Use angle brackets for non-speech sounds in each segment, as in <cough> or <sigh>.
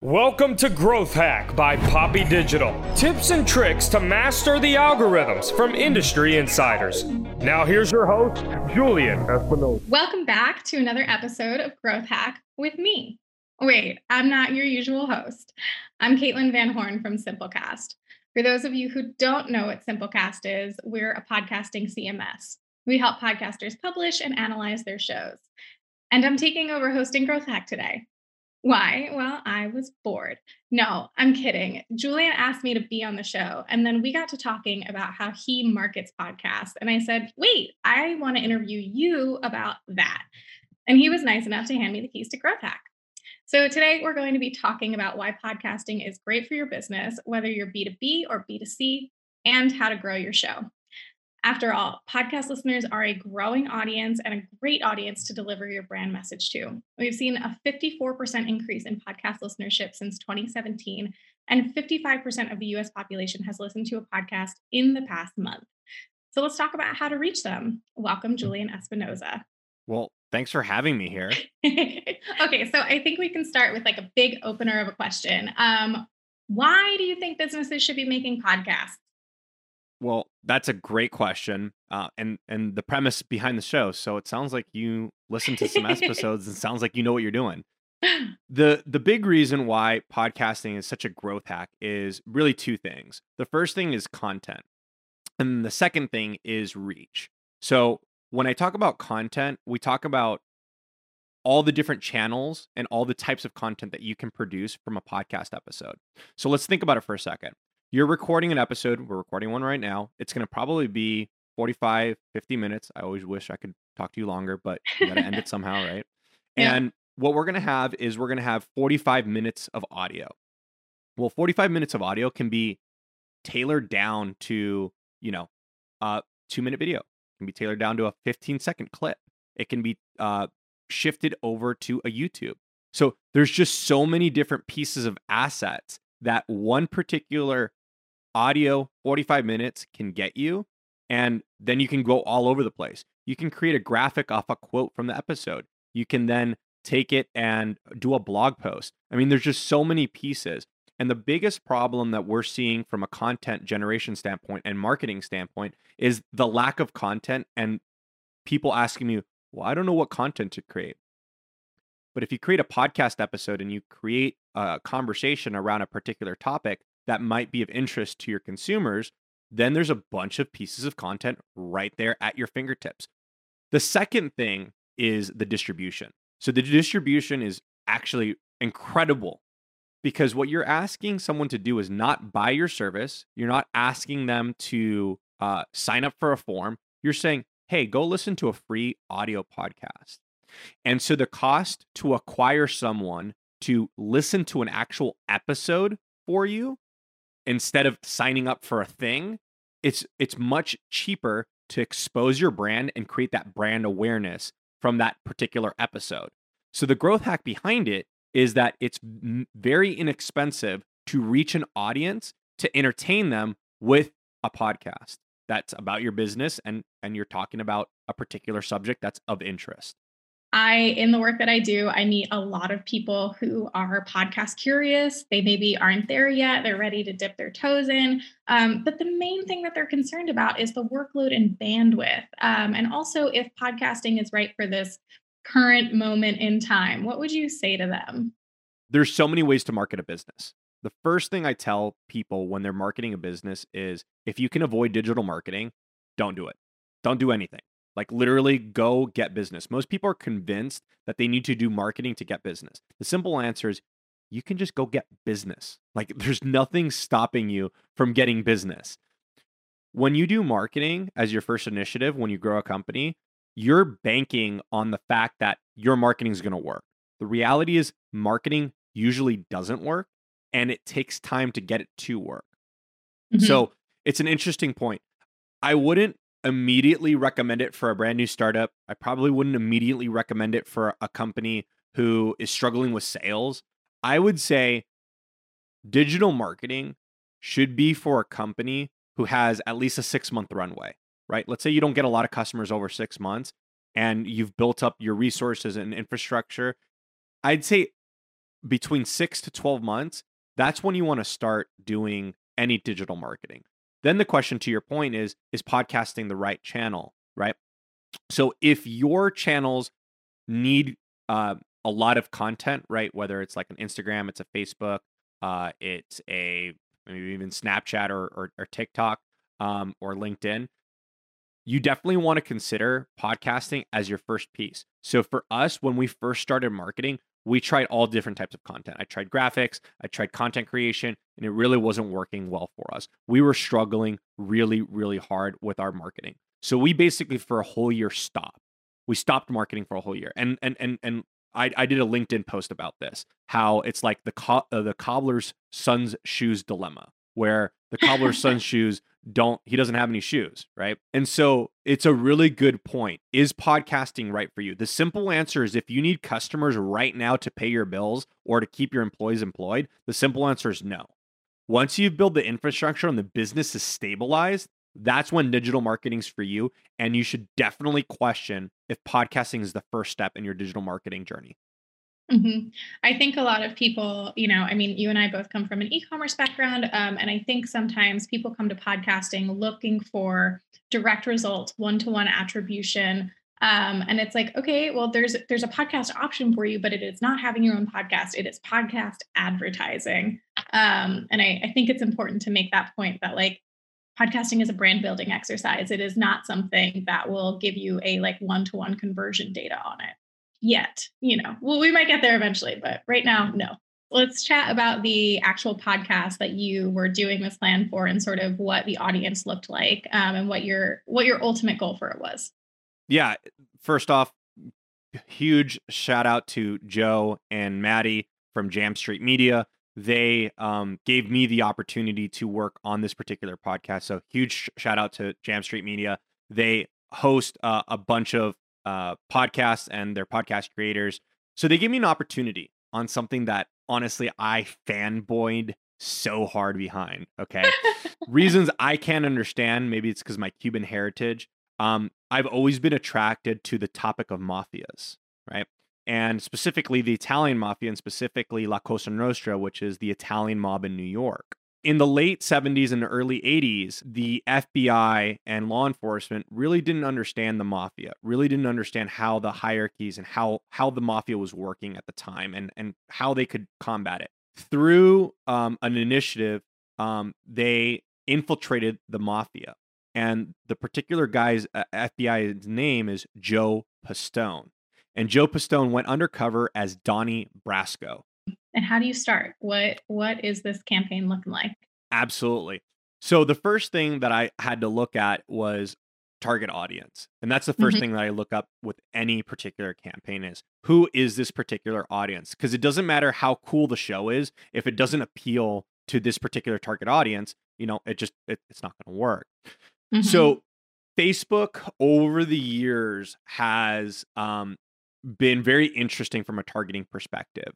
Welcome to Growth Hack by Poppy Digital. Tips and tricks to master the algorithms from industry insiders. Now here's your host, Julian Espinosa. Welcome back to another episode of Growth Hack with me. Wait, I'm not your usual host. I'm Caitlin Van Horn from Simplecast. For those of you who don't know what Simplecast is, we're a podcasting CMS. We help podcasters publish and analyze their shows. And I'm taking over hosting Growth Hack today. Why? Well, I was bored. No, I'm kidding. Julian asked me to be on the show, and then we got to talking about how he markets podcasts. And I said, wait, I want to interview you about that. And he was nice enough to hand me the keys to Growth Hack. So today we're going to be talking about why podcasting is great for your business, whether you're B2B or B2C, and how to grow your show. After all, podcast listeners are a growing audience and a great audience to deliver your brand message to. We've seen a 54% increase in podcast listenership since 2017, and 55% of the US population has listened to a podcast in the past month. So let's talk about how to reach them. Welcome, Julian Espinosa. Well, thanks for having me here. <laughs> okay, so I think we can start with like a big opener of a question. Um, why do you think businesses should be making podcasts? Well, that's a great question, uh, and and the premise behind the show. So it sounds like you listen to some <laughs> episodes, and sounds like you know what you're doing. <clears throat> the The big reason why podcasting is such a growth hack is really two things. The first thing is content, and the second thing is reach. So when I talk about content, we talk about all the different channels and all the types of content that you can produce from a podcast episode. So let's think about it for a second you're recording an episode. We're recording one right now. It's going to probably be 45, 50 minutes. I always wish I could talk to you longer, but you got to end it <laughs> somehow, right? Yeah. And what we're going to have is we're going to have 45 minutes of audio. Well, 45 minutes of audio can be tailored down to, you know, a two minute video. It can be tailored down to a 15 second clip. It can be uh, shifted over to a YouTube. So there's just so many different pieces of assets that one particular audio 45 minutes can get you and then you can go all over the place. You can create a graphic off a quote from the episode. You can then take it and do a blog post. I mean there's just so many pieces. And the biggest problem that we're seeing from a content generation standpoint and marketing standpoint is the lack of content and people asking me well i don't know what content to create. But if you create a podcast episode and you create a conversation around a particular topic that might be of interest to your consumers, then there's a bunch of pieces of content right there at your fingertips. The second thing is the distribution. So the distribution is actually incredible because what you're asking someone to do is not buy your service. You're not asking them to uh, sign up for a form. You're saying, hey, go listen to a free audio podcast. And so the cost to acquire someone to listen to an actual episode for you instead of signing up for a thing, it's it's much cheaper to expose your brand and create that brand awareness from that particular episode. So the growth hack behind it is that it's very inexpensive to reach an audience to entertain them with a podcast that's about your business and and you're talking about a particular subject that's of interest. I, in the work that I do, I meet a lot of people who are podcast curious. They maybe aren't there yet. They're ready to dip their toes in. Um, but the main thing that they're concerned about is the workload and bandwidth. Um, and also, if podcasting is right for this current moment in time, what would you say to them? There's so many ways to market a business. The first thing I tell people when they're marketing a business is if you can avoid digital marketing, don't do it. Don't do anything. Like literally go get business. Most people are convinced that they need to do marketing to get business. The simple answer is you can just go get business. Like <laughs> there's nothing stopping you from getting business. When you do marketing as your first initiative, when you grow a company, you're banking on the fact that your marketing is going to work. The reality is marketing usually doesn't work and it takes time to get it to work. Mm-hmm. So, it's an interesting point. I wouldn't immediately recommend it for a brand new startup. I probably wouldn't immediately recommend it for a company who is struggling with sales. I would say digital marketing should be for a company who has at least a six month runway, right? Let's say you don't get a lot of customers over six months and you've built up your resources and infrastructure. I'd say between six to 12 months, that's when you want to start doing any digital marketing. Then the question to your point is is podcasting the right channel, right? So if your channels need uh, a lot of content, right? Whether it's like an Instagram, it's a Facebook, uh, it's a maybe even Snapchat or or, or TikTok um, or LinkedIn. You definitely want to consider podcasting as your first piece. So for us, when we first started marketing, we tried all different types of content. I tried graphics, I tried content creation, and it really wasn't working well for us. We were struggling really, really hard with our marketing. So we basically for a whole year stopped. We stopped marketing for a whole year. And and and and I, I did a LinkedIn post about this, how it's like the co- uh, the cobbler's son's shoes dilemma, where the cobbler's <laughs> son's shoes don't he doesn't have any shoes, right? And so it's a really good point. Is podcasting right for you? The simple answer is if you need customers right now to pay your bills or to keep your employees employed, the simple answer is no. Once you've built the infrastructure and the business is stabilized, that's when digital marketing's for you. And you should definitely question if podcasting is the first step in your digital marketing journey. Mm-hmm. I think a lot of people, you know, I mean, you and I both come from an e-commerce background, um, and I think sometimes people come to podcasting looking for direct results, one-to-one attribution, um, and it's like, okay, well, there's there's a podcast option for you, but it is not having your own podcast; it is podcast advertising. Um, and I, I think it's important to make that point that like podcasting is a brand building exercise. It is not something that will give you a like one-to-one conversion data on it yet. You know, well, we might get there eventually, but right now, no. Let's chat about the actual podcast that you were doing this plan for, and sort of what the audience looked like, um, and what your what your ultimate goal for it was. Yeah, first off, huge shout out to Joe and Maddie from Jam Street Media. They um, gave me the opportunity to work on this particular podcast. So huge shout out to Jam Street Media. They host uh, a bunch of uh, podcasts and their podcast creators. So they gave me an opportunity on something that honestly I fanboyed so hard behind. Okay. <laughs> Reasons I can't understand. Maybe it's because my Cuban heritage. Um, I've always been attracted to the topic of mafias, right? And specifically the Italian mafia and specifically La Cosa Nostra, which is the Italian mob in New York in the late 70s and early 80s, the FBI and law enforcement really didn't understand the mafia, really didn't understand how the hierarchies and how how the mafia was working at the time and and how they could combat it. Through um, an initiative, um, they infiltrated the mafia, and the particular guy's uh, FBI's name is Joe Pistone, and Joe Pistone went undercover as Donnie Brasco and how do you start? What what is this campaign looking like? Absolutely. So the first thing that i had to look at was target audience and that's the 1st mm-hmm. thing that i look up with any particular campaign is who is this particular audience? Because it doesn't matter how cool the show is if it doesn't appeal to this particular target audience you know it just it, it's not going to work. Mm-hmm. so facebook over the years has um, been very interesting from a targeting perspective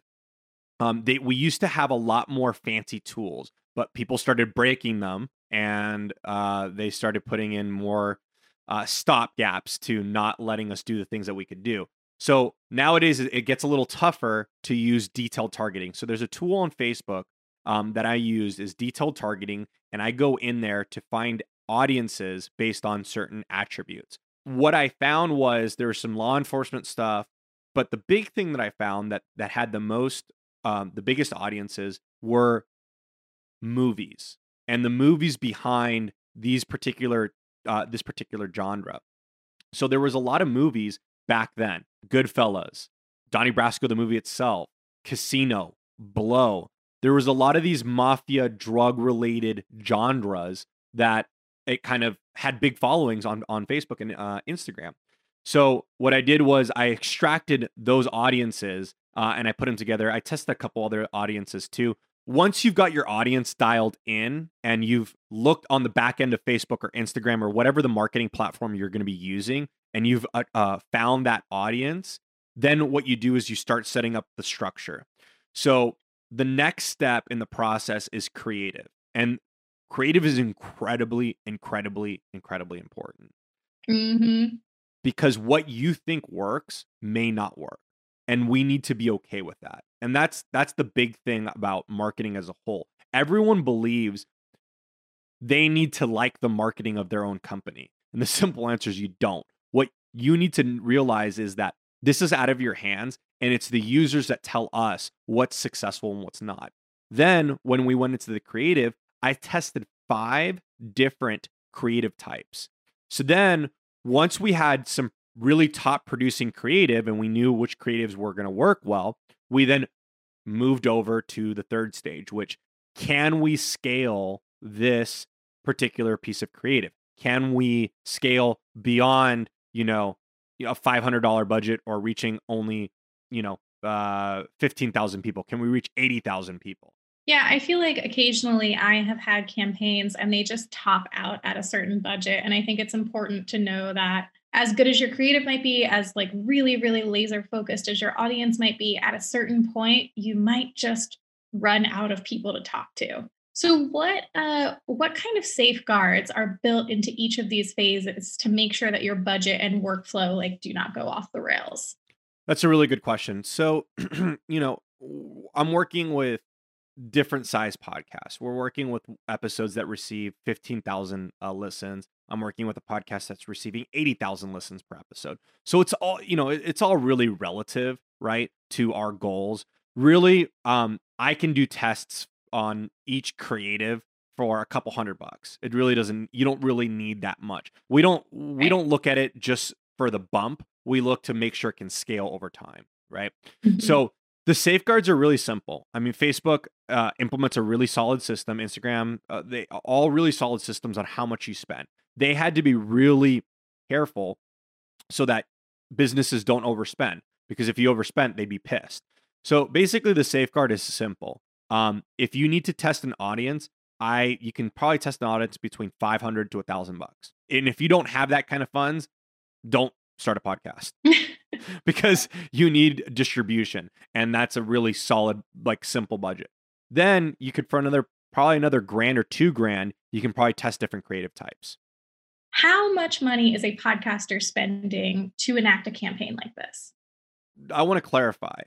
um, they we used to have a lot more fancy tools, but people started breaking them, and uh, they started putting in more uh, stop gaps to not letting us do the things that we could do. So nowadays it gets a little tougher to use detailed targeting. So there's a tool on Facebook um, that I use is detailed targeting, and I go in there to find audiences based on certain attributes. What I found was there was some law enforcement stuff, but the big thing that I found that that had the most um, the biggest audiences were movies and the movies behind these particular uh, this particular genre. So there was a lot of movies back then. Goodfellas, Donnie Brasco, the movie itself, Casino, Blow. There was a lot of these mafia drug related genres that it kind of had big followings on on Facebook and uh, Instagram. So what I did was I extracted those audiences uh, and I put them together. I tested a couple other audiences too. Once you've got your audience dialed in and you've looked on the back end of Facebook or Instagram or whatever the marketing platform you're going to be using, and you've uh, uh, found that audience, then what you do is you start setting up the structure. So the next step in the process is creative. And creative is incredibly, incredibly, incredibly important. Mm-hmm. Because what you think works may not work and we need to be okay with that And that's that's the big thing about marketing as a whole. Everyone believes they need to like the marketing of their own company. And the <laughs> simple answer is you don't. What you need to realize is that this is out of your hands and it's the users that tell us what's successful and what's not. Then when we went into the creative, I tested five different creative types. So then once we had some really top producing creative and we knew which creatives were going to work well, we then moved over to the third stage, which can we scale this particular piece of creative? Can we scale beyond, you know, a $500 budget or reaching only, you know, uh, 15,000 people? Can we reach 80,000 people? Yeah, I feel like occasionally I have had campaigns and they just top out at a certain budget. And I think it's important to know that as good as your creative might be, as like really, really laser focused as your audience might be, at a certain point, you might just run out of people to talk to. So what uh, what kind of safeguards are built into each of these phases to make sure that your budget and workflow like do not go off the rails? That's a really good question. So, <clears throat> you know, I'm working with different size podcasts. We're working with episodes that receive 15,000 uh, listens. I'm working with a podcast that's receiving 80,000 listens per episode. So it's all, you know, it's all really relative, right, to our goals. Really, um I can do tests on each creative for a couple hundred bucks. It really doesn't you don't really need that much. We don't we don't look at it just for the bump. We look to make sure it can scale over time, right? Mm-hmm. So the safeguards are really simple. I mean, Facebook uh, implements a really solid system. Instagram, uh, they all really solid systems on how much you spend. They had to be really careful so that businesses don't overspend because if you overspent, they'd be pissed. So basically, the safeguard is simple. Um, if you need to test an audience, I you can probably test an audience between 500 to a thousand bucks. And if you don't have that kind of funds, don't start a podcast <laughs> because you need distribution, and that's a really solid, like simple budget. Then you could for another probably another grand or two grand, you can probably test different creative types. How much money is a podcaster spending to enact a campaign like this? I want to clarify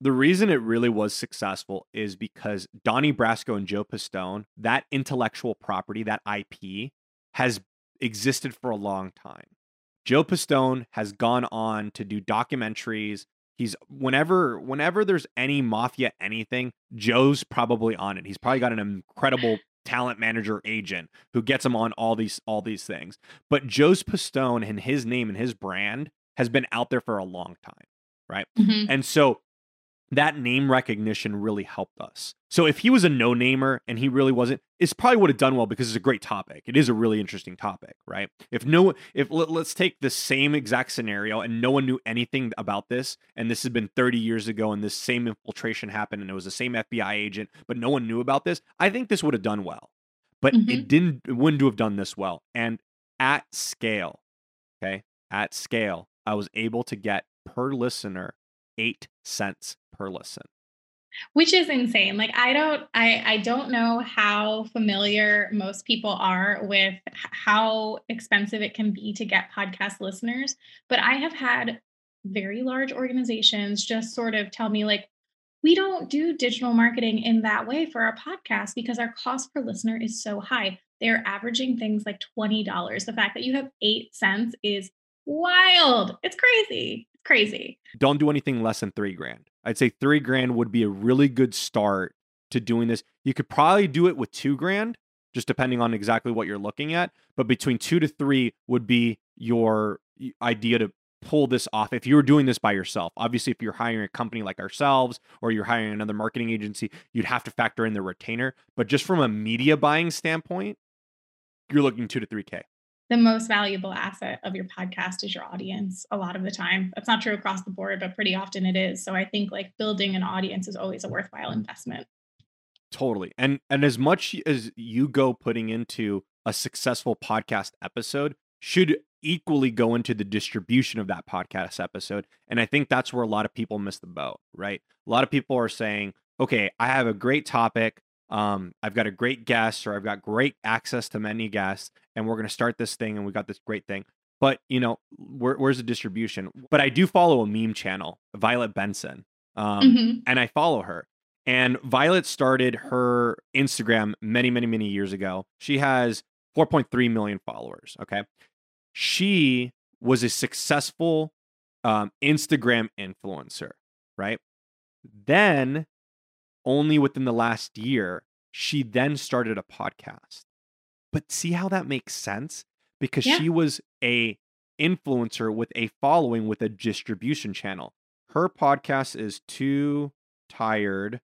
the reason it really was successful is because Donnie Brasco and Joe Pistone, that intellectual property, that IP, has existed for a long time. Joe Pistone has gone on to do documentaries. He's whenever whenever there's any mafia anything, Joe's probably on it. He's probably got an incredible talent manager agent who gets him on all these all these things. But Joe's Pistone and his name and his brand has been out there for a long time, right? Mm-hmm. And so that name recognition really helped us. So if he was a no namer and he really wasn't, it's probably would have done well because it's a great topic. It is a really interesting topic, right? If no, if let, us take the same exact scenario and no one knew anything about this, and this has been 30 years ago, and this same infiltration happened, and it was the same FBI agent, but no one knew about this, I think this would have done well. But mm-hmm. it didn't, it wouldn't have done this well. And at scale, okay, at scale, I was able to get per listener eight cents per listen. Which is insane like i don't i i don't know how familiar most people are with how expensive it can be to get podcast listeners but i have had very large organizations just sort of tell me like we don't do digital marketing in that way for our podcast because our cost per listener is so high. They're averaging things like $20 the fact that you have 8 cents is wild. It's crazy crazy. Don't do anything less than three grand. I'd say three grand would be a really good start to doing this. You could probably do it with two grand, just depending on exactly what you're looking at. But between two to three would be your idea to pull this off if you were doing this by yourself. Obviously, if you're hiring a company like ourselves or you're hiring another marketing agency, you'd have to factor in the retainer. But just from a media buying standpoint, you're looking two to three K the most valuable asset of your podcast is your audience a lot of the time. That's not true across the board, but pretty often it is. So I think like building an audience is always a worthwhile investment. Totally. And and as much as you go putting into a successful podcast episode should equally go into the distribution of that podcast episode. And I think that's where a lot of people miss the boat, right? A lot of people are saying, "Okay, I have a great topic. Um, I've got a great guest or I've got great access to many guests and we're going to start this thing and we got this great thing. But, you know, where, where's the distribution? But I do follow a meme channel, Violet Benson. Um, mm-hmm. and I follow her. And Violet started her Instagram many, many, many years ago. She has 4.3 million followers. Okay. She was a successful um, Instagram influencer, right? Then, only within the last year, she then started a podcast. But see how that makes sense? Because yeah. she was a influencer with a following with a distribution channel. Her podcast is too tired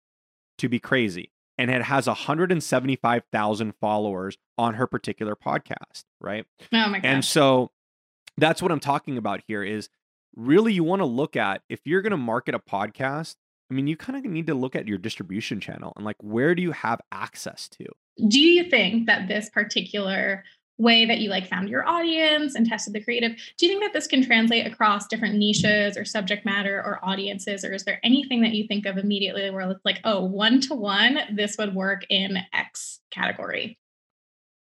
to be crazy and it has 175,000 followers on her particular podcast, right? Oh my god. And so that's what I'm talking about here is really you want to look at if you're going to market a podcast, I mean, you kind of need to look at your distribution channel and like where do you have access to? Do you think that this particular way that you like found your audience and tested the creative do you think that this can translate across different niches or subject matter or audiences or is there anything that you think of immediately where it's like oh one to one this would work in x category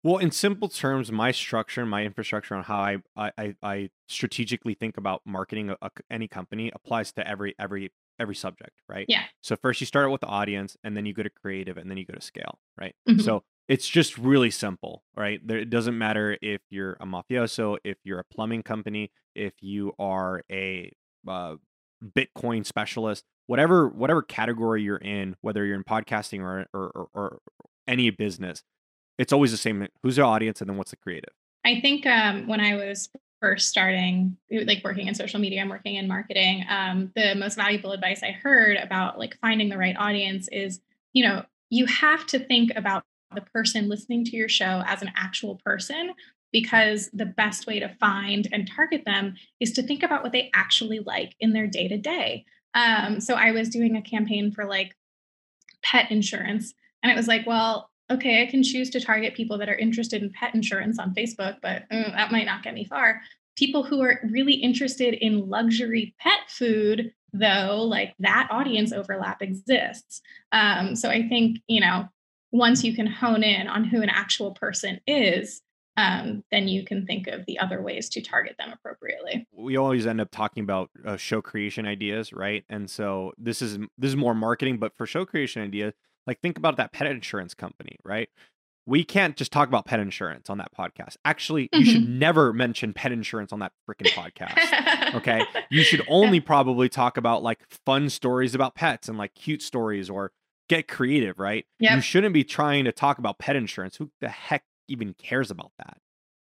well in simple terms my structure and my infrastructure on how i i, I strategically think about marketing a, a, any company applies to every every every subject right yeah so first you start with the audience and then you go to creative and then you go to scale right mm-hmm. so it's just really simple, right? There, it doesn't matter if you're a mafioso, if you're a plumbing company, if you are a uh, Bitcoin specialist, whatever whatever category you're in, whether you're in podcasting or or, or, or any business, it's always the same. Who's the audience, and then what's the creative? I think um, when I was first starting, like working in social media, I'm working in marketing. Um, the most valuable advice I heard about like finding the right audience is, you know, you have to think about the person listening to your show as an actual person because the best way to find and target them is to think about what they actually like in their day to day. So I was doing a campaign for like pet insurance, and it was like, well, okay, I can choose to target people that are interested in pet insurance on Facebook, but mm, that might not get me far. People who are really interested in luxury pet food, though, like that audience overlap exists. Um, so I think, you know, once you can hone in on who an actual person is, um, then you can think of the other ways to target them appropriately. We always end up talking about uh, show creation ideas, right? And so this is this is more marketing, but for show creation ideas, like think about that pet insurance company, right? We can't just talk about pet insurance on that podcast. Actually, you mm-hmm. should never mention pet insurance on that freaking podcast. okay. You should <laughs> only probably talk about like fun stories about pets and like cute stories or get creative, right? Yep. You shouldn't be trying to talk about pet insurance. Who the heck even cares about that?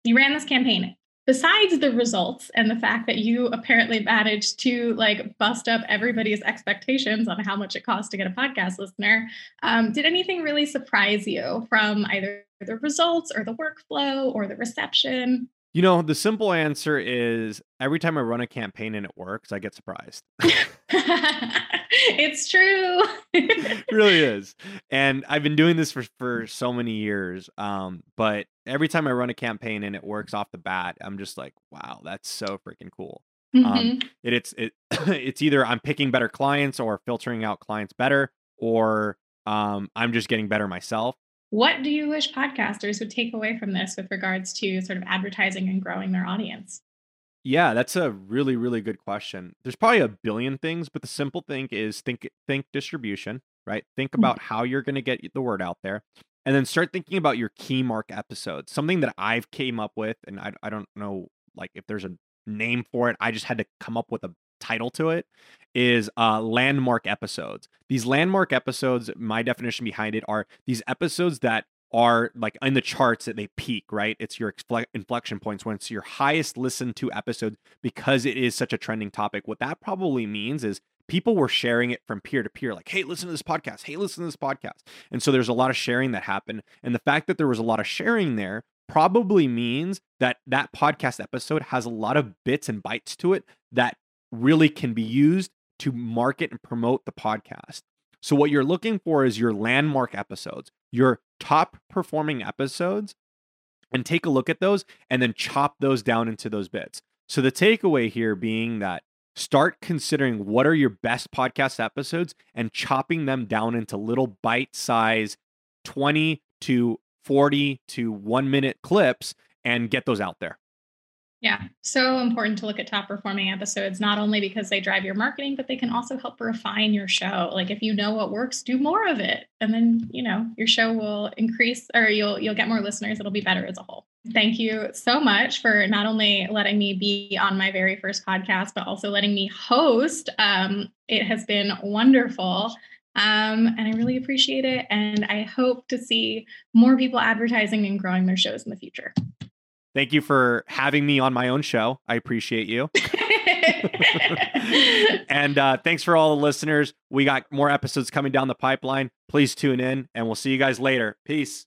You ran this campaign. Besides the results and the fact that you apparently managed to like bust up everybody's expectations on how much it costs to get a podcast listener, um, did anything really surprise you from either the results or the workflow or the reception? You know, the simple answer is every time I run a campaign and it works, I get surprised. <laughs> it's true. it really is. <laughs> And I've been doing this for, for so many years. Um, but every time I run a campaign and it works off the bat, I'm just like, wow, that's so freaking cool. Um, mm-hmm. Um, it, it's it <clears throat> it's either I'm picking better clients or filtering out clients better, or um, I'm just getting better myself. What do you wish podcasters would take away from this with regards to sort of advertising and growing their audience? Yeah, that's a really really good question. There's probably a billion things, but the simple thing is think think distribution, right? Think mm-hmm. about how you're going to get the word out there. And then start thinking about your key mark episodes. Something that I've came up with and I I don't know like if there's a name for it. I just had to come up with a title to it is uh, landmark episodes. These landmark episodes, my definition behind it are these episodes that are like in the charts that they peak, right? It's your inflection points when it's your highest listened to episode because it is such a trending topic. What that probably means is people were sharing it from peer to peer, like, hey, listen to this podcast. Hey, listen to this podcast. And so there's a lot of sharing that happened. And the fact that there was a lot of sharing there probably means that that podcast episode has a lot of bits and bytes to it that really can be used to market and promote the podcast. So, what you're looking for is your landmark episodes, your top performing episodes, and take a look at those and then chop those down into those bits. So, the takeaway here being that start considering what are your best podcast episodes and chopping them down into little bite size 20 to 40 to one minute clips and get those out there. Yeah, so important to look at top performing episodes, not only because they drive your marketing, but they can also help refine your show. Like if you know what works, do more of it. And then, you know, your show will increase or you'll you'll get more listeners. It'll be better as a whole. Thank you so much for not only letting me be on my very first podcast, but also letting me host. Um, it has been wonderful. Um, and I really appreciate it. And I hope to see more people advertising and growing their shows in the future. Thank you for having me on my own show. I appreciate you. <laughs> and uh, thanks for all the listeners. We got more episodes coming down the pipeline. Please tune in, and we'll see you guys later. Peace.